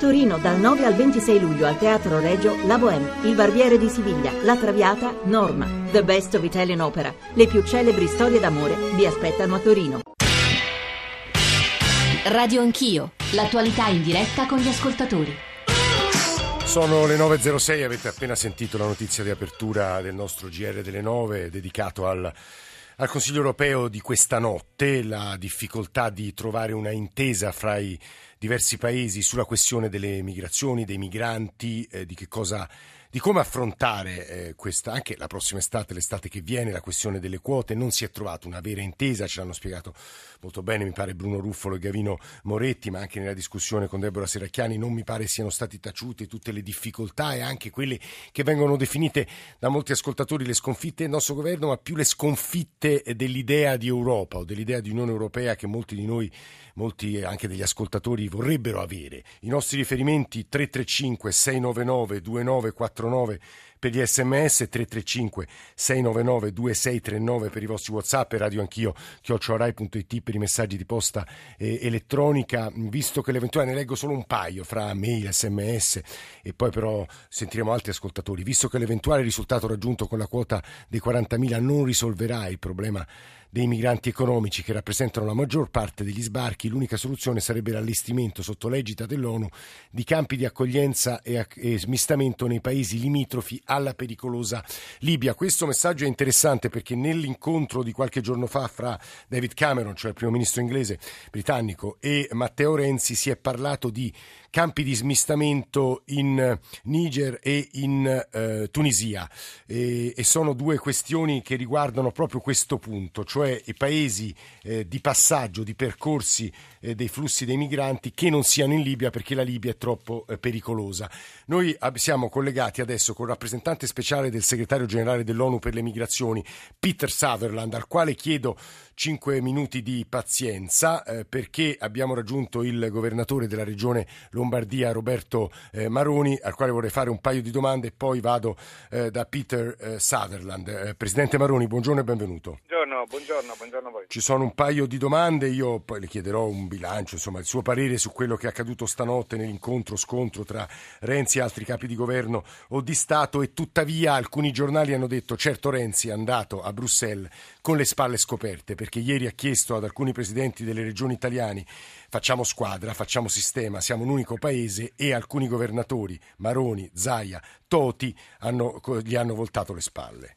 Torino dal 9 al 26 luglio al Teatro Regio La Bohème, Il Barbiere di Siviglia, La Traviata, Norma. The Best of Italian Opera. Le più celebri storie d'amore vi aspettano a Torino. Radio Anch'io, l'attualità in diretta con gli ascoltatori. Sono le 9.06, avete appena sentito la notizia di apertura del nostro GR delle 9 dedicato al, al Consiglio europeo di questa notte, la difficoltà di trovare una intesa fra i diversi paesi sulla questione delle migrazioni, dei migranti, eh, di cosa di come affrontare eh, questa, anche la prossima estate, l'estate che viene, la questione delle quote. Non si è trovata una vera intesa, ce l'hanno spiegato molto bene, mi pare Bruno Ruffolo e Gavino Moretti, ma anche nella discussione con Deborah Serracchiani non mi pare siano stati taciute tutte le difficoltà e anche quelle che vengono definite da molti ascoltatori le sconfitte del nostro governo, ma più le sconfitte dell'idea di Europa o dell'idea di Unione Europea che molti di noi molti anche degli ascoltatori vorrebbero avere. I nostri riferimenti 335 699 2949 per gli sms 335 699 2639 per i vostri whatsapp e radio anch'io chiocciorai.it per i messaggi di posta eh, elettronica. Visto che l'eventuale ne leggo solo un paio fra mail, sms e poi però sentiremo altri ascoltatori. Visto che l'eventuale risultato raggiunto con la quota dei 40.000 non risolverà il problema dei migranti economici che rappresentano la maggior parte degli sbarchi, l'unica soluzione sarebbe l'allestimento sotto l'egida dell'ONU di campi di accoglienza e, e smistamento nei paesi limitrofi alla pericolosa Libia. Questo messaggio è interessante perché nell'incontro di qualche giorno fa fra David Cameron, cioè il primo ministro inglese britannico, e Matteo Renzi si è parlato di campi di smistamento in Niger e in eh, Tunisia e, e, sono due questioni che riguardano proprio questo punto, cioè i paesi eh, di passaggio, di percorsi eh, dei flussi dei migranti che non siano in Libia perché la Libia è troppo eh, pericolosa. Noi siamo collegati adesso con il rappresentante speciale del segretario generale dell'ONU per le migrazioni, Peter Sutherland, al quale chiedo 5 minuti di pazienza eh, perché abbiamo raggiunto il governatore della regione Lombardia, Roberto eh, Maroni, al quale vorrei fare un paio di domande e poi vado eh, da Peter eh, Sutherland. Presidente Maroni, buongiorno e benvenuto. Buongiorno, buongiorno, buongiorno a voi. Ci sono un paio di domande, io poi le chiederò un bilancio, insomma il suo parere su quello che è accaduto stanotte nell'incontro, scontro tra Renzi e altri capi di governo o di Stato e tuttavia alcuni giornali hanno detto certo Renzi è andato a Bruxelles con le spalle scoperte perché ieri ha chiesto ad alcuni presidenti delle regioni italiane facciamo squadra, facciamo sistema, siamo un unico paese e alcuni governatori, Maroni, Zaia, Toti, hanno, gli hanno voltato le spalle.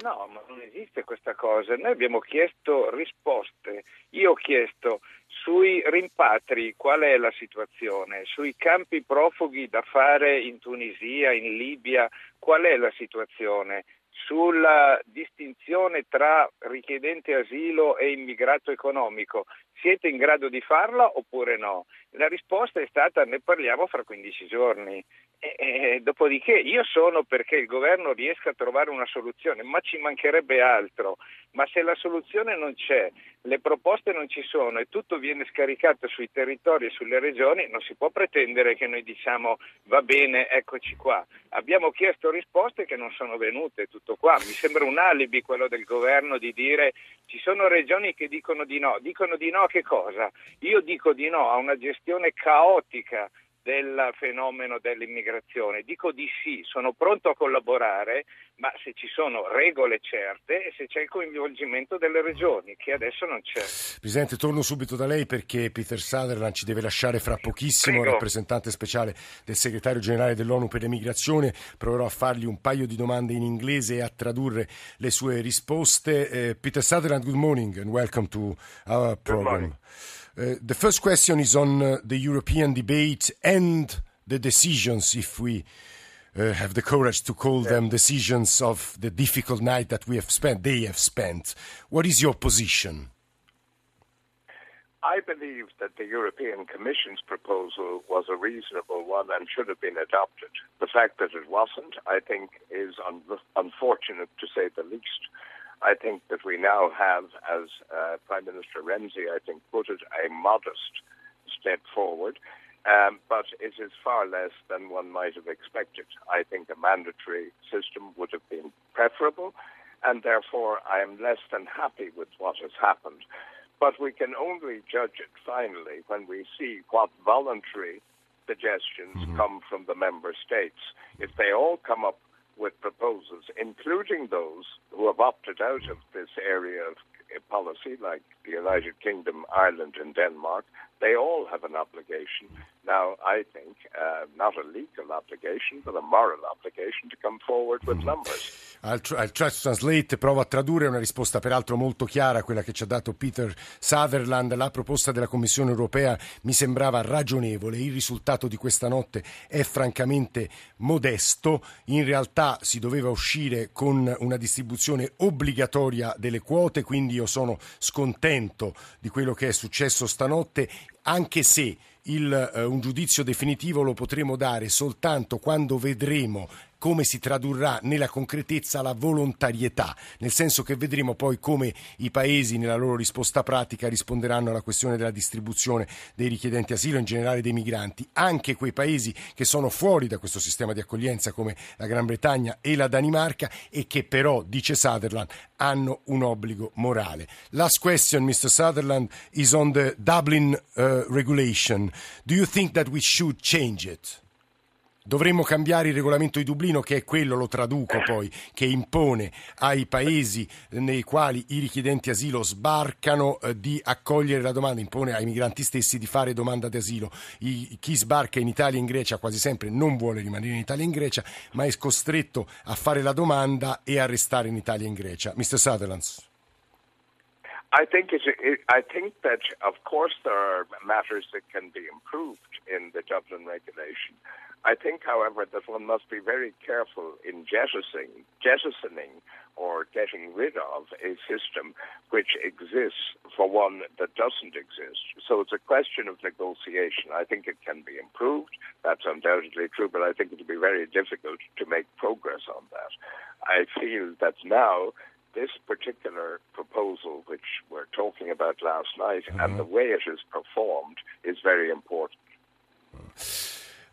No, ma non esiste questa cosa. Noi abbiamo chiesto risposte. Io ho chiesto sui rimpatri qual è la situazione, sui campi profughi da fare in Tunisia, in Libia, qual è la situazione sulla distinzione tra richiedente asilo e immigrato economico. Siete in grado di farla oppure no? La risposta è stata ne parliamo fra 15 giorni. E, e, dopodiché io sono perché il governo riesca a trovare una soluzione, ma ci mancherebbe altro. Ma se la soluzione non c'è, le proposte non ci sono e tutto viene scaricato sui territori e sulle regioni, non si può pretendere che noi diciamo va bene, eccoci qua. Abbiamo chiesto risposte che non sono venute, tutto qua. Mi sembra un alibi quello del governo di dire ci sono regioni che dicono di no. Dicono di no a che cosa? Io dico di no a una gestione caotica del fenomeno dell'immigrazione. Dico di sì, sono pronto a collaborare, ma se ci sono regole certe e se c'è il coinvolgimento delle regioni, che adesso non c'è. Presidente, torno subito da lei perché Peter Sutherland ci deve lasciare fra pochissimo, Prego. rappresentante speciale del segretario generale dell'ONU per l'emigrazione. Proverò a fargli un paio di domande in inglese e a tradurre le sue risposte. Uh, Peter Sutherland, good morning and welcome to our program. Uh, the first question is on uh, the European debate and the decisions, if we uh, have the courage to call them decisions of the difficult night that we have spent, they have spent. What is your position? I believe that the European Commission's proposal was a reasonable one and should have been adopted. The fact that it wasn't, I think, is un- unfortunate to say the least. I think that we now have, as uh, Prime Minister Renzi, I think, put it, a modest step forward. Um, but it is far less than one might have expected. I think a mandatory system would have been preferable, and therefore I am less than happy with what has happened. But we can only judge it finally when we see what voluntary suggestions mm-hmm. come from the member states. If they all come up with proposals, including those who have opted out of this area of policy, like the United Kingdom, Ireland, and Denmark, they all have an obligation. Now, I think uh, not a legal obligation, but a moral obligation to come forward with mm-hmm. numbers. Try, I'll try to translate, provo a tradurre una risposta peraltro molto chiara, quella che ci ha dato Peter Sutherland. La proposta della Commissione europea mi sembrava ragionevole, il risultato di questa notte è francamente modesto. In realtà si doveva uscire con una distribuzione obbligatoria delle quote, quindi io sono scontento di quello che è successo stanotte, anche se il, uh, un giudizio definitivo lo potremo dare soltanto quando vedremo come si tradurrà nella concretezza la volontarietà, nel senso che vedremo poi come i paesi nella loro risposta pratica risponderanno alla questione della distribuzione dei richiedenti asilo, in generale dei migranti, anche quei paesi che sono fuori da questo sistema di accoglienza come la Gran Bretagna e la Danimarca e che però, dice Sutherland, hanno un obbligo morale. Last question, Mr. Sutherland, is on the Dublin uh, regulation. Do you think that we should change it? Dovremmo cambiare il regolamento di Dublino, che è quello, lo traduco poi, che impone ai paesi nei quali i richiedenti asilo sbarcano eh, di accogliere la domanda, impone ai migranti stessi di fare domanda d'asilo. I, chi sbarca in Italia e in Grecia quasi sempre non vuole rimanere in Italia e in Grecia, ma è costretto a fare la domanda e a restare in Italia e in Grecia. Mr. Sutherland. I think it, I think that of course there are matters that can be improved in the Dublin regulation. I think, however, that one must be very careful in jettisoning, jettisoning or getting rid of a system which exists for one that doesn't exist. So it's a question of negotiation. I think it can be improved. That's undoubtedly true, but I think it will be very difficult to make progress on that. I feel that now this particular proposal, which we're talking about last night, mm-hmm. and the way it is performed is very important.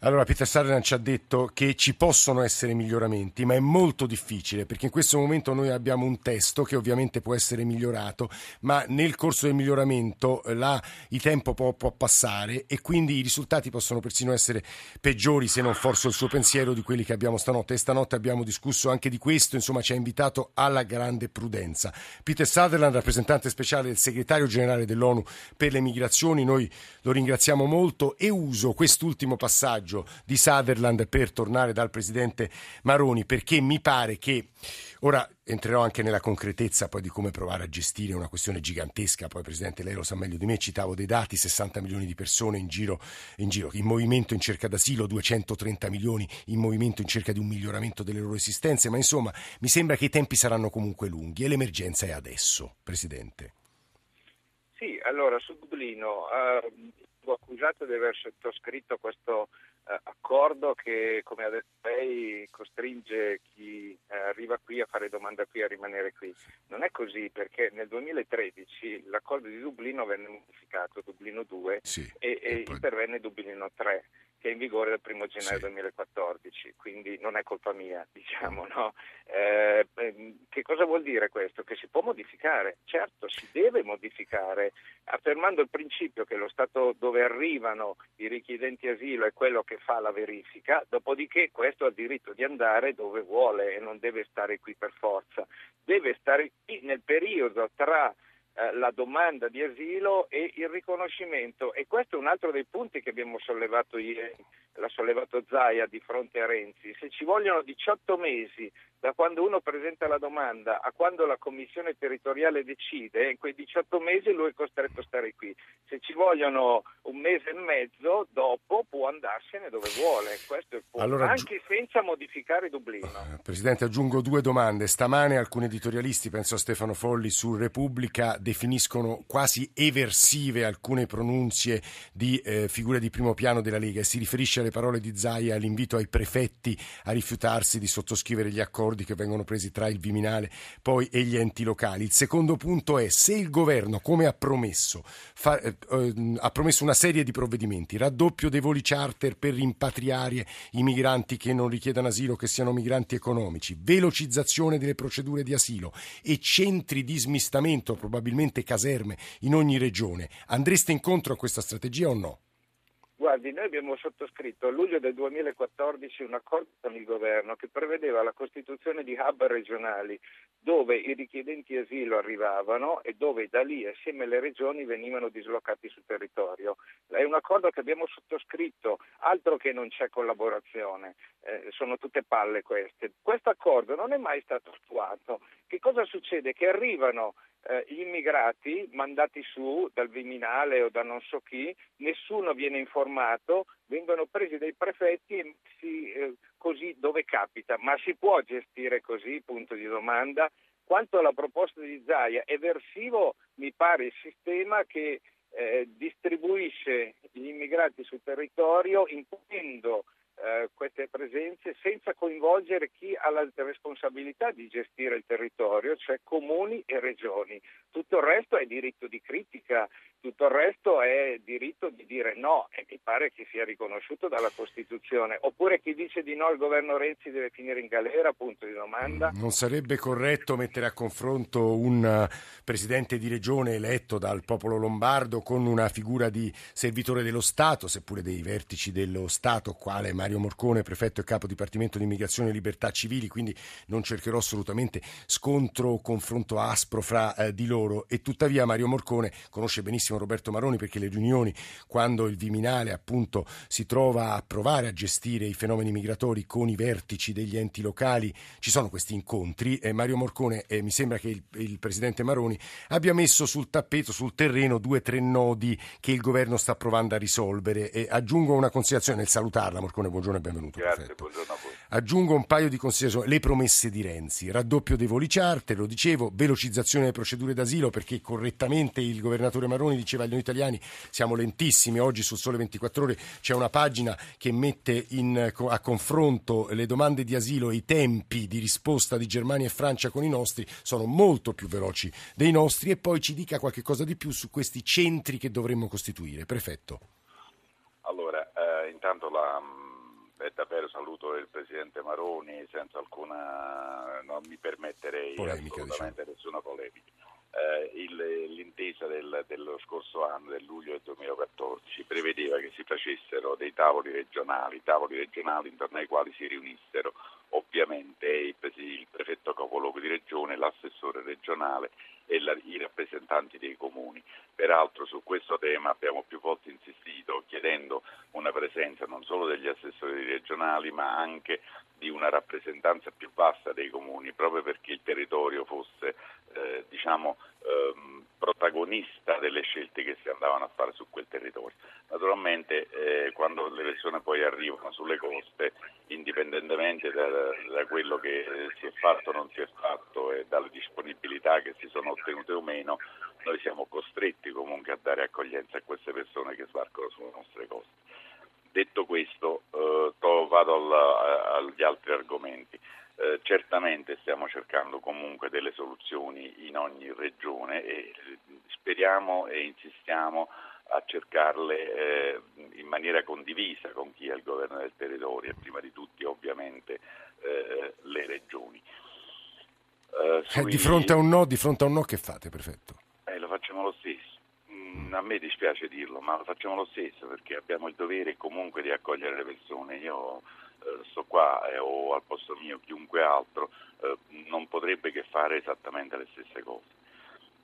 Allora, Peter Sutherland ci ha detto che ci possono essere miglioramenti, ma è molto difficile perché in questo momento noi abbiamo un testo che ovviamente può essere migliorato, ma nel corso del miglioramento eh, la, il tempo può, può, passare e quindi i risultati possono persino essere peggiori, se non forse il suo pensiero, di quelli che abbiamo stanotte. E stanotte abbiamo discusso anche di questo, insomma, ci ha invitato alla grande prudenza. Peter Sutherland, rappresentante speciale del segretario generale dell'ONU per le migrazioni, noi lo ringraziamo molto e uso quest'ultimo passaggio passaggio di Sutherland per tornare dal presidente Maroni, perché mi pare che ora entrerò anche nella concretezza poi di come provare a gestire una questione gigantesca, poi Presidente lei lo sa meglio di me, citavo dei dati, 60 milioni di persone in giro, in giro, in movimento in cerca d'asilo, 230 milioni in movimento in cerca di un miglioramento delle loro esistenze, ma insomma mi sembra che i tempi saranno comunque lunghi e l'emergenza è adesso, Presidente. Sì, allora su Dublino, uh, accusato di aver sottoscritto questo eh, accordo che, come ha detto lei, costringe chi eh, arriva qui a fare domanda qui a rimanere qui. Non è così perché nel 2013 l'accordo di Dublino venne modificato, Dublino 2, sì, e, e, e poi... intervenne Dublino 3 che è in vigore dal 1 gennaio sì. 2014, quindi non è colpa mia, diciamo, no? eh, ehm, che cosa vuol dire questo? Che si può modificare, certo si deve modificare, affermando il principio che lo Stato dove arrivano i richiedenti asilo è quello che fa la verifica, dopodiché questo ha il diritto di andare dove vuole e non deve stare qui per forza, deve stare qui nel periodo tra la domanda di asilo e il riconoscimento e questo è un altro dei punti che abbiamo sollevato ieri, l'ha sollevato Zaia di fronte a Renzi, se ci vogliono 18 mesi da quando uno presenta la domanda a quando la commissione territoriale decide, in quei 18 mesi lui è costretto a stare qui. Se ci vogliono un mese e mezzo, dopo può andarsene dove vuole. Questo è il punto, allora, anche senza modificare Dublino. Eh, Presidente, aggiungo due domande. Stamane alcuni editorialisti, penso a Stefano Folli su Repubblica, definiscono quasi eversive alcune pronunce di eh, figure di primo piano della Lega e si riferisce alle parole di Zaia l'invito ai prefetti a rifiutarsi di sottoscrivere gli accordi che vengono presi tra il Viminale poi e gli enti locali. Il secondo punto è se il governo, come ha promesso, fa, eh, eh ha promesso una serie di provvedimenti, raddoppio dei voli charter per rimpatriare i migranti che non richiedano asilo, che siano migranti economici, velocizzazione delle procedure di asilo e centri di smistamento, probabilmente caserme, in ogni regione. Andreste incontro a questa strategia o no? Guardi, noi abbiamo sottoscritto a luglio del 2014 un accordo con il governo che prevedeva la costituzione di hub regionali dove i richiedenti asilo arrivavano e dove da lì assieme alle regioni venivano dislocati sul territorio. È un accordo che abbiamo sottoscritto, altro che non c'è collaborazione, eh, sono tutte palle queste. Questo accordo non è mai stato attuato. Che cosa succede? Che arrivano eh, gli immigrati mandati su dal Viminale o da non so chi, nessuno viene informato, vengono presi dai prefetti e messi eh, così dove capita. Ma si può gestire così? Punto di domanda. Quanto alla proposta di Zaia, è versivo, mi pare, il sistema che eh, distribuisce gli immigrati sul territorio imponendo eh, queste presenze senza coinvolgere chi ha la responsabilità di gestire il territorio, cioè comuni e regioni. Tutto il resto è diritto di critica, tutto il resto è diritto di dire no e mi pare che sia riconosciuto dalla Costituzione. Oppure chi dice di no al governo Renzi deve finire in galera, punto di domanda. Non sarebbe corretto mettere a confronto un eh, presidente di regione eletto dal popolo lombardo con una figura di servitore dello Stato, seppure dei vertici dello Stato, quale Mario Morcone, prefetto e capo dipartimento di immigrazione e libertà civili, quindi non cercherò assolutamente scontro o confronto aspro fra eh, di loro e tuttavia Mario Morcone conosce benissimo Roberto Maroni perché le riunioni, quando il Viminale appunto si trova a provare a gestire i fenomeni migratori con i vertici degli enti locali, ci sono questi incontri e Mario Morcone, e mi sembra che il, il presidente Maroni abbia messo sul tappeto, sul terreno, due o tre nodi che il governo sta provando a risolvere. E aggiungo una considerazione nel salutarla, Morcone, buongiorno e benvenuto. Grazie, buongiorno a voi. Aggiungo un paio di considerazioni. Le promesse di Renzi, raddoppio dei voli charter, lo dicevo, velocizzazione delle procedure d'asilo perché correttamente il governatore Maroni diceva agli italiani siamo lentissimi. Oggi sul Sole 24 Ore c'è una pagina che mette in, a confronto le domande di asilo e i tempi di risposta di Germania e Francia con i nostri sono molto più veloci dei nostri e poi ci dica qualche cosa di più su questi centri che dovremmo costituire. Prefetto. Allora, eh, intanto e davvero saluto il Presidente Maroni senza alcuna, non mi permetterei polemica, assolutamente diciamo. nessuna polemica. Eh, il, l'intesa del, dello scorso anno, del luglio del 2014, prevedeva che si facessero dei tavoli regionali, tavoli regionali intorno ai quali si riunissero ovviamente il, il prefetto capoluogo di regione, l'assessore regionale e la, i rappresentanti dei comuni. Peraltro su questo tema abbiamo più volte insistito chiedendo una presenza non solo degli assessori regionali ma anche di una rappresentanza più vasta dei comuni proprio perché il territorio fosse eh, diciamo, ehm, protagonista delle scelte che si andavano a fare su quel territorio. Naturalmente eh, quando le persone poi arrivano sulle coste, indipendentemente da, da quello che si è fatto o non si è fatto e dalle disponibilità che si sono ottenute o meno, noi siamo costretti comunque a dare accoglienza a queste persone che sbarcano sulle nostre coste. Detto questo, eh, vado al, agli altri argomenti. Eh, certamente stiamo cercando comunque delle soluzioni in ogni regione e speriamo e insistiamo a cercarle eh, in maniera condivisa con chi è il governo del territorio e prima di tutti ovviamente eh, le regioni. Eh, sui... di fronte a un no, di fronte a un no che fate, prefetto? Eh, lo facciamo lo stesso. Mm, a me dispiace dirlo, ma lo facciamo lo stesso perché abbiamo il dovere comunque di accogliere le persone. Io eh, sto qua eh, o al posto mio chiunque altro eh, non potrebbe che fare esattamente le stesse cose.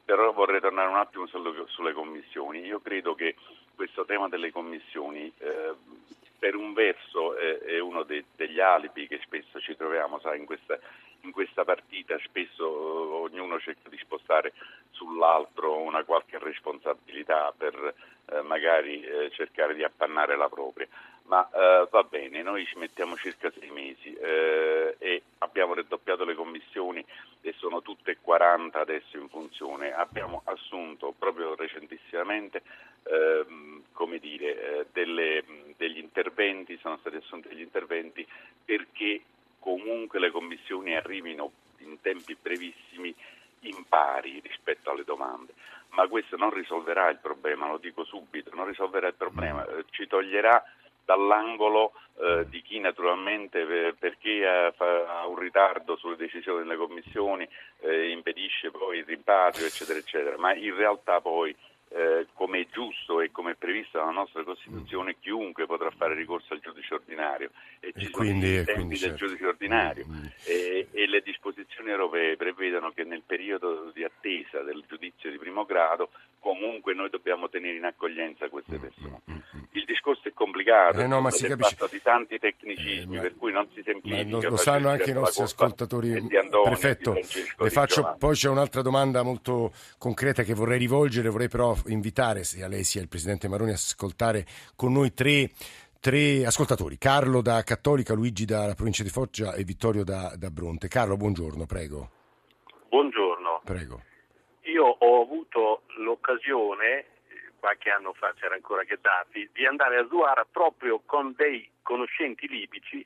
Però vorrei tornare un attimo sulle, sulle commissioni. Io credo che questo tema delle commissioni eh, per un verso è, è uno de, degli alibi che spesso ci troviamo sai, in, questa, in, questa, partita, spesso uh, ognuno cerca di spostare sull'altro una qualche responsabilità per uh, magari uh, cercare di appannare la propria ma eh, va bene, noi ci mettiamo circa sei mesi eh, e abbiamo raddoppiato le commissioni e sono tutte 40 adesso in funzione. Abbiamo assunto proprio recentissimamente eh, come dire, eh, delle, degli interventi sono stati assunti degli interventi perché comunque le commissioni arrivino in tempi brevissimi in pari rispetto alle domande. Ma questo non risolverà il problema, lo dico subito, non risolverà il problema, mm. ci toglierà dall'angolo eh, di chi naturalmente per, perché ha, ha, un ritardo sulle decisioni delle commissioni eh, impedisce poi il rimpatrio eccetera eccetera, ma in realtà poi eh, come è giusto e come è previsto dalla nostra Costituzione, chiunque potrà fare ricorso al giudice ordinario e, ci quindi, sono i tempi del certo. giudice ordinario mm. e, e, le disposizioni europee prevedono che nel periodo di attesa del giudizio di primo grado comunque noi dobbiamo tenere in accoglienza queste mm, persone. Mm, mm, il discorso è complicato, eh no, ma si capisce... di tanti tecnicismi, eh, per cui non si semplifica. Lo, lo sanno anche i nostri ascoltatori. Antonio, Prefetto, le faccio, poi c'è un'altra domanda molto concreta che vorrei rivolgere, vorrei però invitare sia lei sia il Presidente Maroni a ascoltare con noi tre tre ascoltatori, Carlo da Cattolica, Luigi dalla provincia di Foggia e Vittorio da, da Bronte. Carlo, buongiorno, prego. Buongiorno. Prego. Io ho avuto l'occasione, qualche anno fa c'era ancora Gheddafi, di andare a Zuara proprio con dei conoscenti libici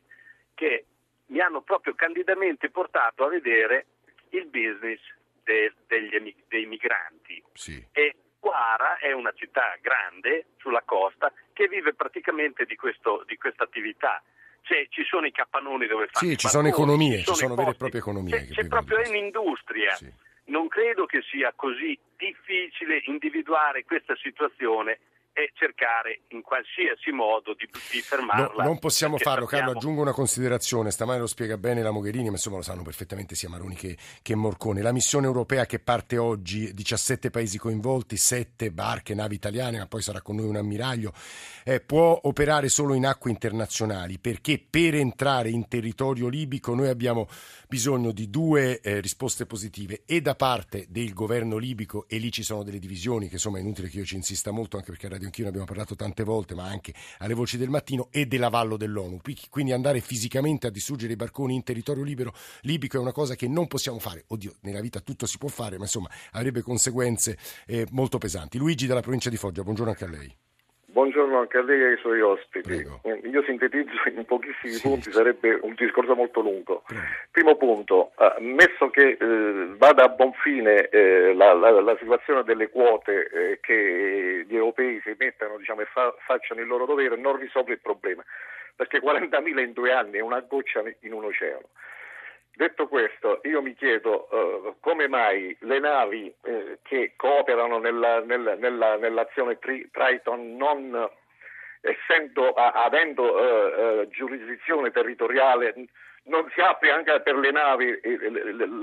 che mi hanno proprio candidamente portato a vedere il business de, degli, dei migranti. Sì. E Zuara è una città grande sulla costa che vive praticamente di, questo, di questa attività. Cioè, ci sono i capannoni dove fanno Sì, ci sono economie, ci sono, vere e proprie economie. C'è, c'è proprio un'industria. Sì non credo che sia così difficile individuare questa situazione e cercare in qualsiasi modo di, di fermarla. No, non possiamo farlo, sappiamo... Carlo. Aggiungo una considerazione. Stamane lo spiega bene la Mogherini, ma insomma lo sanno perfettamente sia Maroni che, che Morcone. La missione europea che parte oggi, 17 paesi coinvolti, 7 barche, navi italiane, ma poi sarà con noi un ammiraglio, eh, può operare solo in acque internazionali perché per entrare in territorio libico noi abbiamo bisogno di due eh, risposte positive e da parte del governo libico, e lì ci sono delle divisioni che insomma è inutile che io ci insista molto, anche perché a Radio Anch'io ne abbiamo parlato tante volte, ma anche alle voci del mattino, e dell'avallo dell'ONU. Quindi andare fisicamente a distruggere i barconi in territorio libero, libico è una cosa che non possiamo fare. Oddio, nella vita tutto si può fare, ma insomma avrebbe conseguenze eh, molto pesanti. Luigi dalla provincia di Foggia, buongiorno anche a lei. Buongiorno anche a lei e ai suoi ospiti. Prego. Io sintetizzo in pochissimi sì, punti, sarebbe un discorso molto lungo. Prego. Primo punto, uh, messo che uh, vada a buon fine uh, la, la, la, situazione delle quote eh, che gli europei si mettano diciamo, e fa, facciano il loro dovere, non risolve il problema, perché 40.000 in due anni è una goccia in un oceano. Detto questo, io mi chiedo uh, come mai le navi eh, che cooperano nella, nella, nella, nell'azione tri- Triton non essendo, a, avendo uh, uh, giurisdizione territoriale non si apre anche per le navi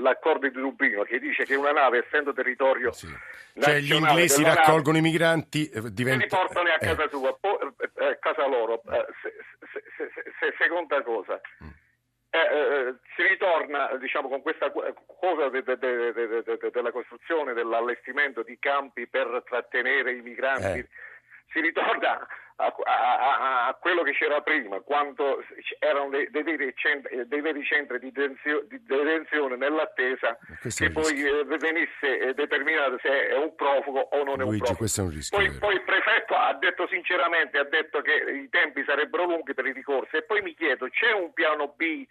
l'accordo di Dublino che dice che una nave essendo territorio sì. cioè gli inglesi raccolgono nave, i migranti diventa... li portano a casa sua poi, a casa loro se, se, se, seconda cosa. Mm eh, eh, si ritorna diciamo, con questa cosa de, de, de, della costruzione, dell'allestimento di campi per trattenere i migranti, eh. si ritorna a, a, a, quello che c'era prima, quando erano dei, dei, veri, centri, dei veri, centri, di, detenzio, di detenzione nell'attesa che poi eh, venisse eh, determinato se è un profugo o non Luigi, è un profugo. È un rischio, poi, poi, il prefetto ha detto sinceramente ha detto che i tempi sarebbero lunghi per i ricorsi. E poi mi chiedo c'è un piano B?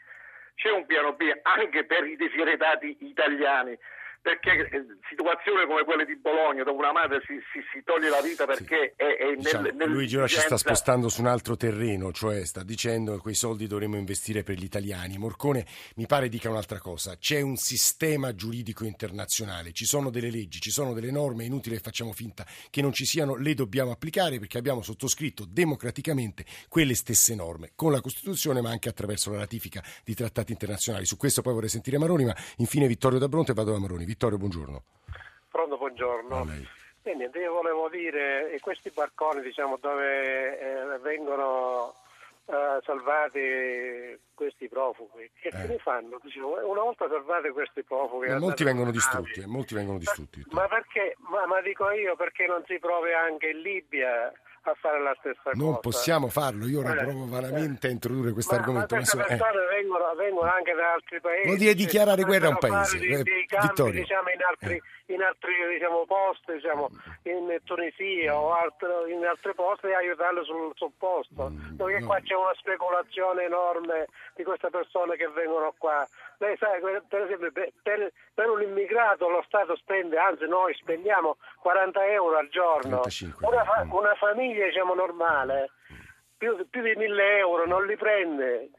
C'è un piano B anche per i desideratati italiani perché eh, situazioni come quelle di Bologna dove una madre si, si, si toglie la vita perché sì. è, è diciamo, nel, nel Luigi ora ci sta spostando su un altro terreno cioè sta dicendo che quei soldi dovremmo investire per gli italiani. Morcone mi pare dica un'altra cosa. C'è un sistema giuridico internazionale ci sono delle leggi, ci sono delle norme è inutile che facciamo finta che non ci siano le dobbiamo applicare perché abbiamo sottoscritto democraticamente quelle stesse norme con la Costituzione ma anche attraverso la ratifica di trattati internazionali. Su questo poi vorrei sentire Maroni ma infine Vittorio da Bronte e vado da Maroni Vittorio, buongiorno. Pronto, buongiorno. E niente, io volevo dire, questi barconi diciamo, dove eh, vengono eh, salvati questi profughi, che eh. ne fanno? Diciamo, una volta salvati questi profughi... Eh, molti vengono distrutti, molti vengono distrutti. Ma, ma perché, ma, ma, dico io, perché non si provi anche in Libia a fare la stessa non cosa. Non possiamo farlo, io ora eh, provo vanamente eh. a introdurre questo argomento. Ma queste ma persone eh. vengono, vengono, anche da altri paesi. Vuol dire dichiarare guerra a un paese. Di, eh, dei campi, diciamo, in altri, eh. in altri diciamo, posti, diciamo, in Tunisia o altro, in altri posti e aiutarli sul, sul posto. Mm, Perché no. qua c'è una speculazione enorme di queste persone che vengono qua. Lei sa, per esempio, per, per un immigrato lo Stato spende, anzi noi spendiamo 40 euro al giorno. 35, una, fa, mm. una, famiglia diciamo, normale più, più di 1000 euro non li prende.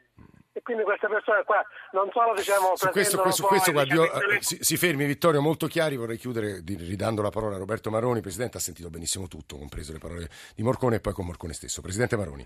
E quindi queste persone qua non solo diciamo su questo, questo, questo guardi, io, eh, si, si, fermi Vittorio molto chiari. Vorrei chiudere ridando la parola a Roberto Maroni. Presidente ha sentito benissimo tutto compreso le parole di Morcone e poi con Morcone stesso. Presidente Maroni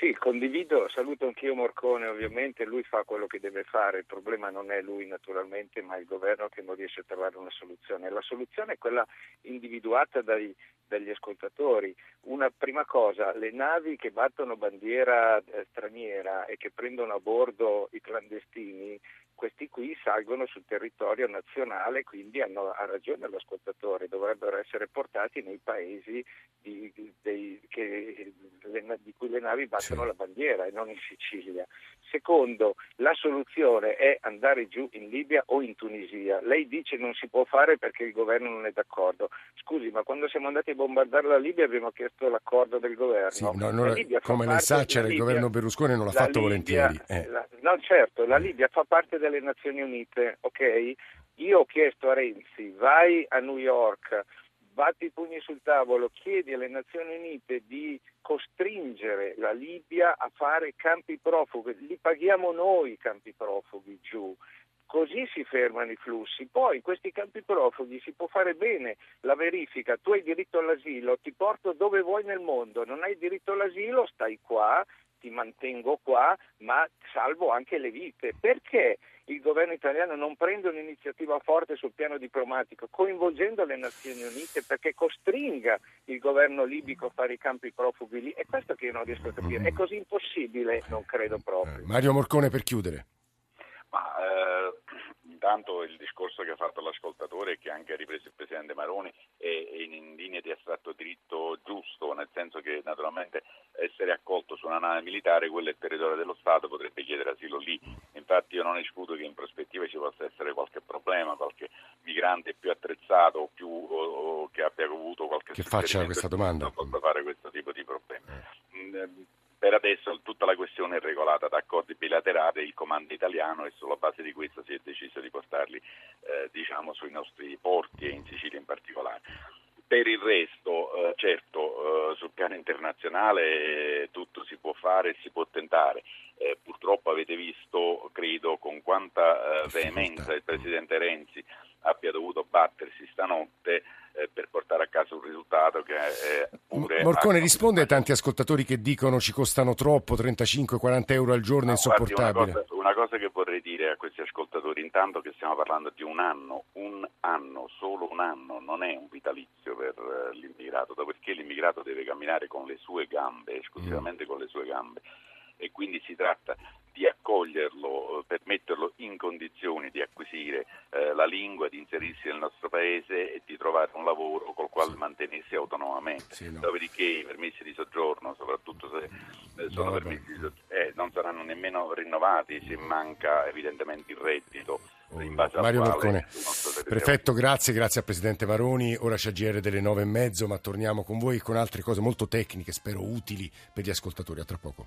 sì, condivido, saluto anch'io Morcone ovviamente, lui fa quello che deve fare, il problema non è lui naturalmente ma il governo che non riesce a trovare una soluzione. La soluzione è quella individuata dai, dagli ascoltatori. Una prima cosa, le navi che battono bandiera eh, straniera e che prendono a bordo i clandestini questi qui salgono sul territorio nazionale, quindi hanno, ha ragione l'ascoltatore, dovrebbero essere portati nei paesi di, dei, che, le, di cui le navi battono sì. la bandiera e non in Sicilia. Secondo, la soluzione è andare giù in Libia o in Tunisia. Lei dice non si può fare perché il governo non è d'accordo. Scusi, ma quando siamo andati a bombardare la Libia abbiamo chiesto l'accordo del governo. Sì, no, no, come lei sa, c'era il governo Berlusconi non l'ha fatto Libia, volentieri. Eh. La, no, certo, la Libia fa parte della delle Nazioni Unite, ok? Io ho chiesto a Renzi, vai a New York, batti i pugni sul tavolo, chiedi alle Nazioni Unite di costringere la Libia a fare campi profughi, li paghiamo noi i campi profughi giù. Così si fermano i flussi. Poi questi campi profughi si può fare bene la verifica. Tu hai diritto all'asilo, ti porto dove vuoi nel mondo. Non hai diritto all'asilo, stai qua, ti mantengo qua, ma salvo anche le vite. Perché il governo italiano non prende un'iniziativa forte sul piano diplomatico, coinvolgendo le Nazioni Unite perché costringa il governo libico a fare i campi profughi lì? È questo che io non riesco a capire. È così impossibile? Non credo proprio. Mario Morcone per chiudere. Ma, eh, intanto il discorso che ha fatto l'ascoltatore e che anche ha ripreso il Presidente Maroni è, in, in linea di astratto diritto giusto, nel senso che naturalmente essere accolto su una nave militare, quello è il territorio dello Stato, potrebbe chiedere asilo lì. Infatti io non escludo che in prospettiva ci possa essere qualche problema, qualche migrante più attrezzato o, più, o, o che abbia avuto qualche che faccia questa domanda. Non possa fare questo tipo di problemi. Eh. Per adesso tutta la questione è regolata da accordi bilaterali, il comando italiano e sulla base di questo si è deciso di portarli eh, diciamo, sui nostri porti e in Sicilia in particolare. Per il resto, eh, certo, eh, sul piano internazionale eh, tutto si può fare e si può tentare. Eh, purtroppo avete visto, credo, con quanta eh, veemenza il Presidente Renzi abbia dovuto battersi stanotte per portare a casa un risultato che è pure... Morcone risponde ai tanti ascoltatori che dicono ci costano troppo, 35-40 euro al giorno, è insopportabile. Guardi, una, cosa, una cosa che vorrei dire a questi ascoltatori, intanto che stiamo parlando di un anno, un anno, solo un anno, non è un vitalizio per uh, l'immigrato, perché l'immigrato deve camminare con le sue gambe, esclusivamente mm. con le sue gambe e quindi si tratta di accoglierlo, per metterlo in condizioni di acquisire eh, la lingua, di inserirsi nel nostro paese e di trovare un lavoro col quale sì. mantenersi autonomamente. Sì, no. Dopodiché i permessi di soggiorno, soprattutto se eh, sono no, permessi di soggiorno, eh, non saranno nemmeno rinnovati se manca evidentemente il reddito. Mario Morcone, prefetto, grazie, grazie al Presidente Maroni. Ora c'è GR delle nove e mezzo, ma torniamo con voi con altre cose molto tecniche, spero utili per gli ascoltatori. A tra poco.